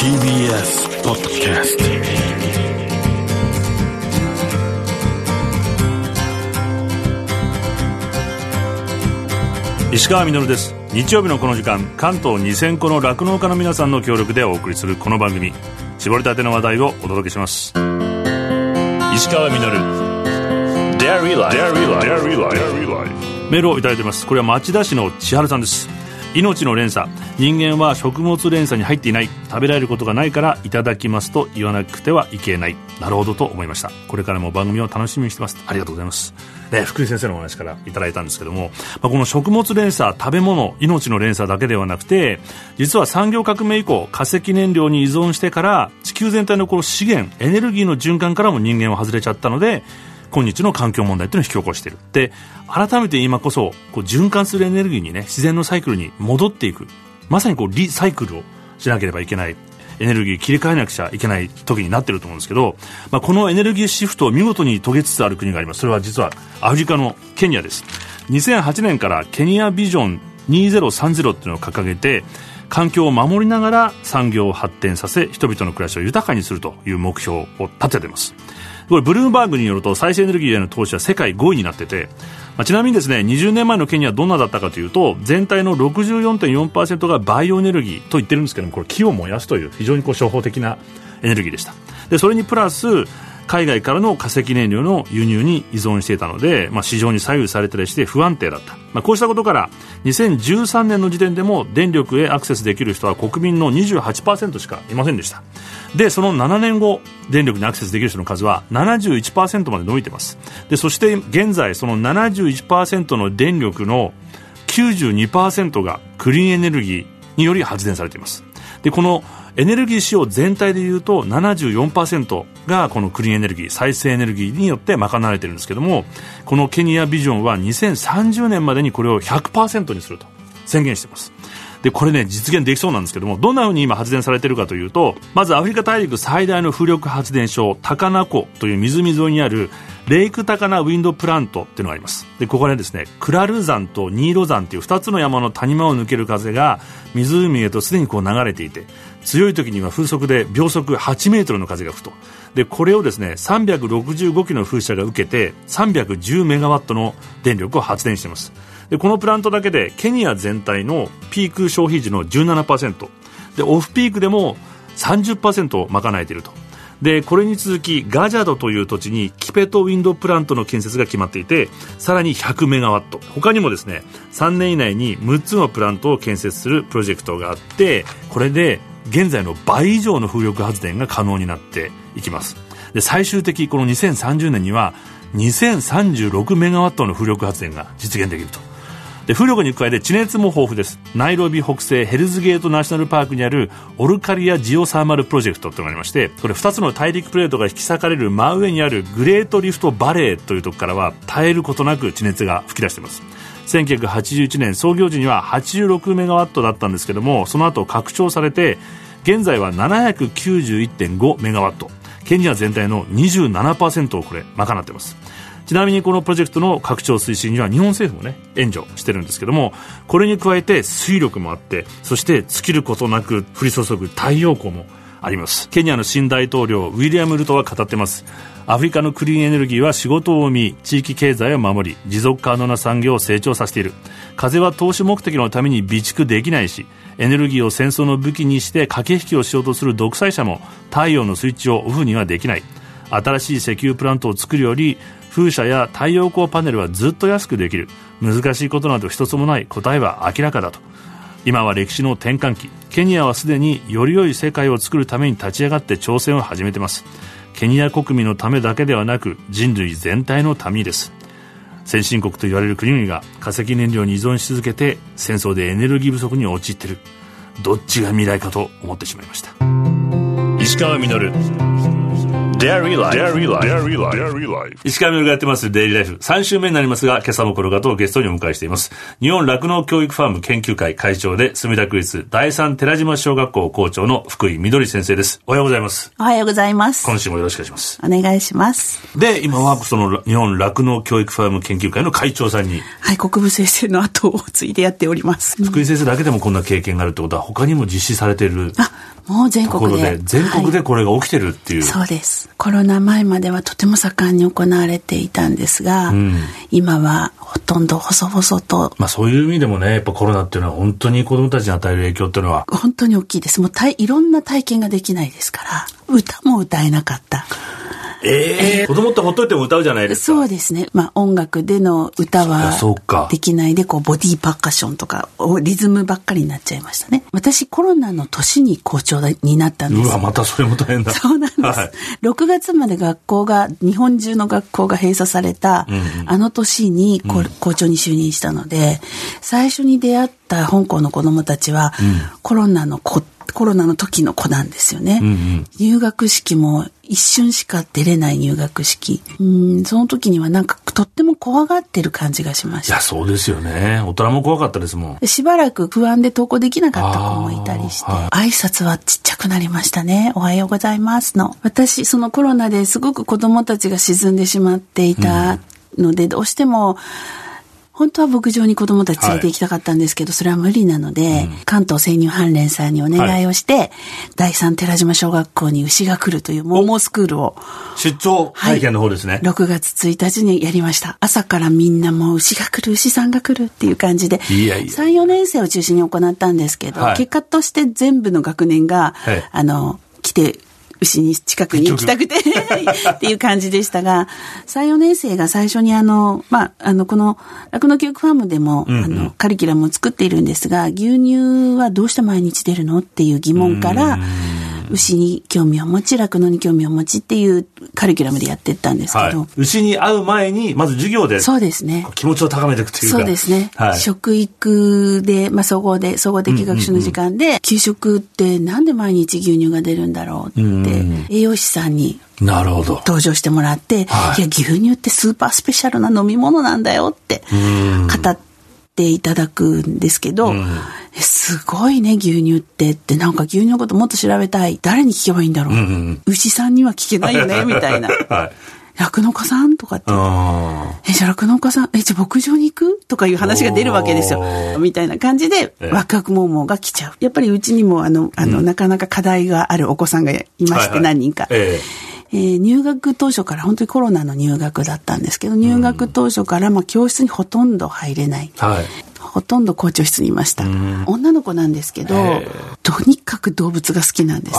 TBS ポッドキャスト石川みです。日曜日のこの時間関東2000個の酪農家の皆さんの協力でお送りするこの番組。絞りたての話題をお届けします。石川みメールをいただいてます。これは町田市の千春さんです命の連鎖。人間は食物連鎖に入っていない。食べられることがないからいただきますと言わなくてはいけない。なるほどと思いました。これからも番組を楽しみにしてます。ありがとうございます、福井先生のお話からいただいたんですけども、まあ、この食物連鎖食べ物命の連鎖だけではなくて実は産業革命以降化石燃料に依存してから地球全体のこの資源エネルギーの循環からも人間は外れちゃったので今日の環境問題というのを引き起こしている。で改めて今こそこう循環するエネルギーにね自然のサイクルに戻っていく。まさにこうリサイクルをしなければいけない。エネルギー切り替えなくちゃいけない時になっていると思うんですけど、まあ、このエネルギーシフトを見事に遂げつつある国があります。それは実はアフリカのケニアです。2008年からケニアビジョン2030っていうのを掲げて環境を守りながら産業を発展させ人々の暮らしを豊かにするという目標を立てています。これブルームバーグによると再生エネルギーへの投資は世界5位になってて、まあ、ちなみにですね20年前のケニアはどんなだったかというと全体の64.4%がバイオエネルギーと言ってるんですけどもこれ木を燃やすという非常にこう初歩的なエネルギーでした。でそれにプラス海外からの化石燃料の輸入に依存していたので、まあ、市場に左右されたりして不安定だった、まあ、こうしたことから2013年の時点でも電力へアクセスできる人は国民の28%しかいませんでした。でその7年後電力にアクセスできる人の数は71%まで伸びています。でそして現在その71%の電力の92%がクリーンエネルギーにより発電されています。でこのエネルギー使用全体でいうと74%がこのクリーンエネルギー再生エネルギーによって賄われているんですけどもこのケニアビジョンは2030年までにこれを100%にすると宣言しています。でこれね実現できそうなんですけどもどんなふうに今発電されているかというとまずアフリカ大陸最大の風力発電所高名湖という湖沿いにあるレイクタカナウィンドプラントっていうのがあります。でここでですねクラル山とニーロ山という2つの山の谷間を抜ける風が湖へとすでにこう流れていて強い時には風速で秒速8メートルの風が吹くと。でこれをですね365機の風車が受けて310メガワットの電力を発電しています。でこのプラントだけでケニア全体のピーク消費時の17%でオフピークでも30%を賄えていると。でこれに続きガジャドという土地にキペトウィンドプラントの建設が決まっていてさらに100メガワット。他にもですね3年以内に6つのプラントを建設するプロジェクトがあってこれで現在の倍以上の風力発電が可能になっていきます。で最終的この2030年には2036メガワットの風力発電が実現できると。で風力に加えて地熱も豊富です。ナイロビ北西ヘルズゲートナショナルパークにあるオルカリアジオサーマルプロジェクトというのがありましてこれ2つの大陸プレートが引き裂かれる真上にあるグレートリフトバレーというところからは絶えることなく地熱が噴き出しています。1981年創業時には86メガワットだったんですけどもその後拡張されて現在は791.5メガワット。ケニア全体の27%をこれ賄っています。ちなみにこのプロジェクトの拡張推進には日本政府もね援助してるんですけどもこれに加えて水力もあってそして尽きることなく降り注ぐ太陽光もあります。ケニアの新大統領ウィリアム・ルトは語ってます。アフリカのクリーンエネルギーは仕事を生み地域経済を守り持続可能な産業を成長させている。風は投資目的のために備蓄できないしエネルギーを戦争の武器にして駆け引きをしようとする独裁者も太陽のスイッチをオフにはできない。新しい石油プラントを作るより風車や太陽光パネルはずっと安くできる。難しいことなど一つもない答えは明らかだと。今は歴史の転換期。ケニアはすでにより良い世界を作るために立ち上がって挑戦を始めています。ケニア国民のためだけではなく人類全体のためです。先進国と言われる国々が化石燃料に依存し続けて戦争でエネルギー不足に陥っている。どっちが未来かと思ってしまいました。石川稔。石川みがやってますデイリーライフ。3週目になりますが、今朝もこの方をゲストにお迎えしています。日本酪農教育ファーム研究会会長で、墨田区立第三寺島小学校校長の福井みどり先生です。おはようございます。おはようございます。今週もよろしくお願いします。お願いします。で、今はその日本酪農教育ファーム研究会の会長さんに。はい、国分先生の後を継いでやっております。福井先生だけでもこんな経験があるってことは、他にも実施されている。あ、もう全国で。全国でこれが起きてるっていう、はい、そうです。コロナ前まではとても盛んに行われていたんですが、うん、今はほとんど細々と。まあそういう意味でもね、やっぱコロナっていうのは本当に子供たちに与える影響っていうのは。本当に大きいです。もういろんな体験ができないですから、歌も歌えなかった。ええー、子供ってほっといても歌うじゃないですか。そうですね。まあ音楽での歌はできないで、こうボディーパッカッションとかリズムばっかりになっちゃいましたね。私コロナの年に校長になったんです。うわ、またそれも大変だ。そうなんです。はい、6月まで学校が、日本中の学校が閉鎖された、うんうん、あの年に校長に就任したので、最初に出会った香港の子供たちは、うん、コロナの子コロナの時の子なんですよね。うんうん、入学式も一瞬しか出れない入学式。うん、その時にはなんかとっても怖がってる感じがしました。いや、そうですよね。大人も怖かったですもん。しばらく不安で登校できなかった子もいたりして、はい、挨拶はちっちゃくなりましたね。おはようございますの。私、そのコロナですごく子供たちが沈んでしまっていたので、うん、どうしても、本当は牧場に子供たち連れて行きたかったんですけど、はい、それは無理なので、うん、関東生乳関連さんにお願いをして、はい、第三寺島小学校に牛が来るというモーモースクールを。出張体験の方ですね、はい、6月1日にやりました。朝からみんなもう牛が来る、牛さんが来るっていう感じで、いやいや。3、4年生を中心に行ったんですけど、結果として全部の学年が、あの、来て牛に近くに行きたくて っていう感じでしたが、3、4年生が最初にあの、まあ、あの、この、酪農教育ファームでも、うんうん、あの、カリキュラムを作っているんですが、牛乳はどうして毎日出るの？っていう疑問から、牛に興味を持ち、酪農に興味を持ちっていうカリキュラムでやってったんですけど。はい、牛に会う前に、まず授業で。そうですね。気持ちを高めていくというか。そうですね。はい、食育で、まあ、総合で、総合的学習の時間で、うんうんうん、給食ってなんで毎日牛乳が出るんだろうって、栄養士さんになるほど。登場してもらって、はい、いや、牛乳ってスーパースペシャルな飲み物なんだよって、語っていただくんですけど、すごいね、牛乳ってって、なんか牛乳のこともっと調べたい。誰に聞けばいいんだろう。うんうん、牛さんには聞けないよね、みたいな。はい酪農家さんとかって。え、じゃあ酪農家さん、え、じゃあ牧場に行くとかいう話が出るわけですよ。みたいな感じで、ワクワクモーモーが来ちゃう。やっぱりうちにも、あの、あの、うん、なかなか課題があるお子さんがいまして、何人か。はいはいええー、入学当初から本当にコロナの入学だったんですけど入学当初からまあ教室にほとんど入れない、はい、ほとんど校長室にいました。女の子なんですけど、とにかく動物が好きなんです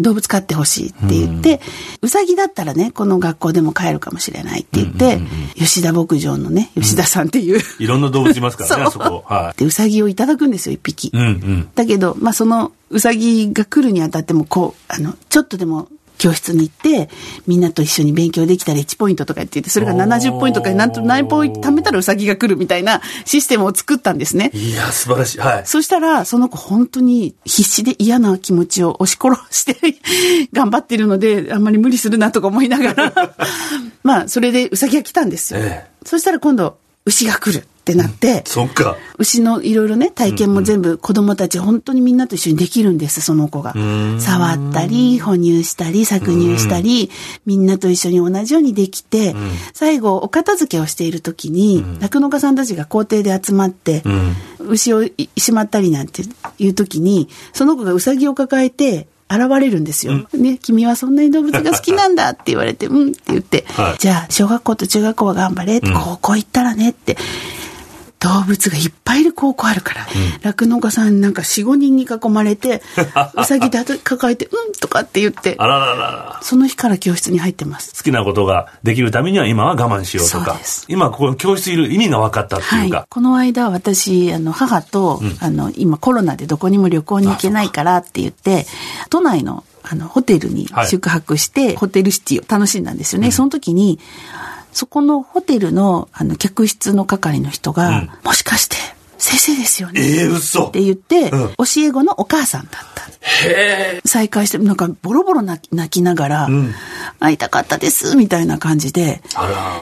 動物飼ってほしいって言って、うさぎだったらね、この学校でも飼えるかもしれないって言って、吉田牧場のね、吉田さんっていう、いろんな動物いますからね、あそこ。はい。で、うさぎをいただくんですよ、一匹。だけど、まあその、うさぎが来るにあたっても、こう、あの、ちょっとでも教室に行って、みんなと一緒に勉強できたら1ポイントとかって言って、それが70ポイントかなんと何ポイント貯めたらウサギが来るみたいなシステムを作ったんですね。いや、素晴らしい。はい。そしたら、その子本当に必死で嫌な気持ちを押し殺して頑張ってるので、あんまり無理するなとか思いながら まあ、それでウサギが来たんですよ。ええ、そしたら今度、牛が来る。ってなって、そっか。牛のいろいろね、体験も全部子供たち本当にみんなと一緒にできるんです、その子が。触ったり、哺乳したり、搾乳したり、みんなと一緒に同じようにできて、最後、お片付けをしている時に、酪農家さんたちが校庭で集まって、牛をしまったりなんていう時に、その子がウサギを抱えて、現れるんですよ、うん、ね。君はそんなに動物が好きなんだって言われて、うんって言って、はい、じゃあ小学校と中学校は頑張れ、うん、高校行ったらねって動物がいっぱいいる高校あるから、酪農、家さんなんか4、5人に囲まれて、うさぎだと抱えて、うんとかって言って、あらららその日から教室に入ってます。好きなことができるためには今は我慢しようとか、今ここ教室いる意味が分かったっていうか。はい、この間私、あの、母と、うん、あの、今コロナでどこにも旅行に行けないからって言って、都内のあの、ホテルに宿泊して、はい、ホテルシティを楽しんだんですよね。うん、その時に、そこのホテルのあの客室の係の人が、うん、もしかして先生ですよね。ええー、嘘って言って、うん、教え子のお母さんだった。へえ。再会して、なんかボロボロ泣きながら、うん、会いたかったです、みたいな感じで。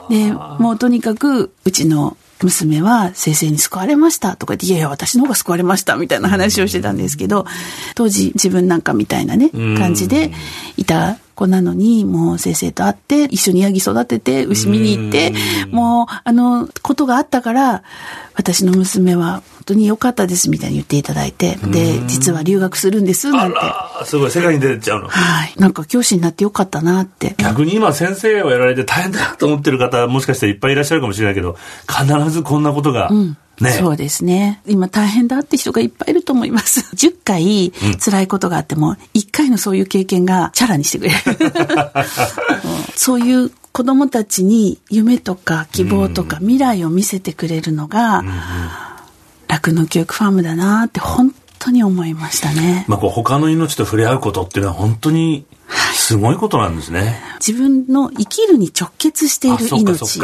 で、もうとにかく、うちの娘は先生に救われましたとか言って、いやいや、私の方が救われましたみたいな話をしてたんですけど、当時自分なんかみたいなね、感じでいた子なのに、もう先生と会って、一緒にヤギ育てて、牛見に行って、もう、あの、ことがあったから、私の娘は当に良かったですみたいに言っていただいて、で、実は留学するんですなんて。すごい、世界に出ちゃうの。はい。なんか教師になってよかったなって。逆に今先生をやられて大変だと思ってる方、もしかしたらいっぱいいらっしゃるかもしれないけど、必ずこんなことが、うんね、そうですね。今大変だって人がいっぱいいると思います。10回辛いことがあっても、1回のそういう経験がチャラにしてくれる。そういう子供たちに夢とか希望とか未来を見せてくれるのが、酪農教育ファームだなって本当に思いましたね。まあ、こう他の命と触れ合うことっていうのは本当にすごいことなんですね。自分の生きるに直結している命。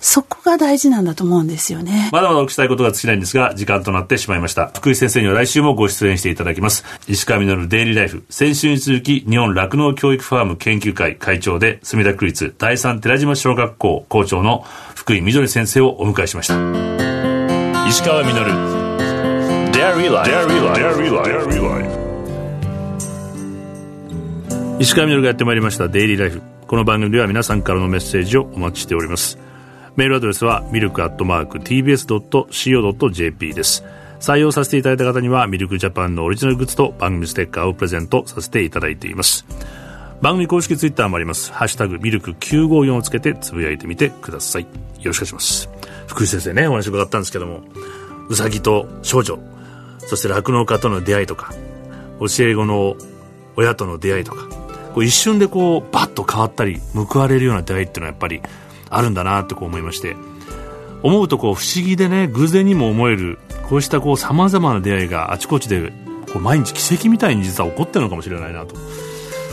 そこが大事なんだと思うんですよね。まだまだお聞きしたいことが尽きないんですが、時間となってしまいました。福井先生には来週もご出演していただきます。石川稔デイリーライフ。先週に続き、日本酪農教育ファーム研究会会長で、墨田区立第三寺島小学校校長の福井みどり先生をお迎えしました。石川稔。デイリーライフ。石川みのるがやってまいりました「デイリーライフ」この番組では皆さんからのメッセージをお待ちしております。メールアドレスはミルクアットマーク TBS.CO.JP です。採用させていただいた方にはミルクジャパンのオリジナルグッズと番組ステッカーをプレゼントさせていただいています。番組公式ツイッターもあります。ハッシュタグミルク954をつけてつぶやいてみてください。よろしくお願いします福井先生ねお話伺ったんですけどもうさぎと少女そして酪農家との出会いとか教え子の親との出会いとかこう一瞬でこうバッと変わったり報われるような出会いっていうのはやっぱりあるんだなってこう思いまして思うとこう不思議でね偶然にも思えるこうしたこう様々な出会いがあちこちでこう毎日奇跡みたいに実は起こってるのかもしれないなと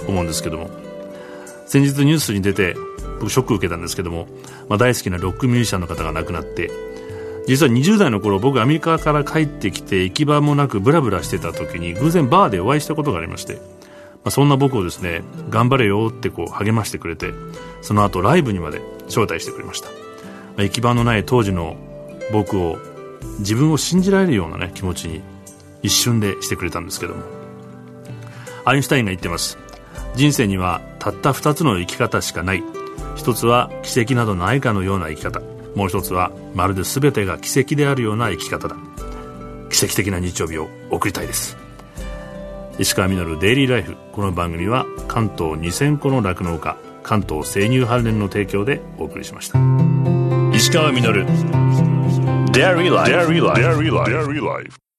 思うんですけども先日ニュースに出て僕ショック受けたんですけども、まあ、大好きなロックミュージシャンの方が亡くなって実は20代の頃僕アメリカから帰ってきて行き場もなくブラブラしてた時に偶然バーでお会いしたことがありましてまあ、そんな僕をですね頑張れよってこう励ましてくれてその後ライブにまで招待してくれました、まあ、行き場のない当時の僕を自分を信じられるようなね気持ちに一瞬でしてくれたんですけども。アインシュタインが言ってます。人生にはたった2つの生き方しかない。一つは奇跡などないかのような生き方。もう一つはまるで全てが奇跡であるような生き方だ。奇跡的な日曜日を送りたいです。石川稔デイリーライフ。この番組は関東2000個の酪農家関東生乳関連の提供でお送りしました。石川稔。デイリーライフ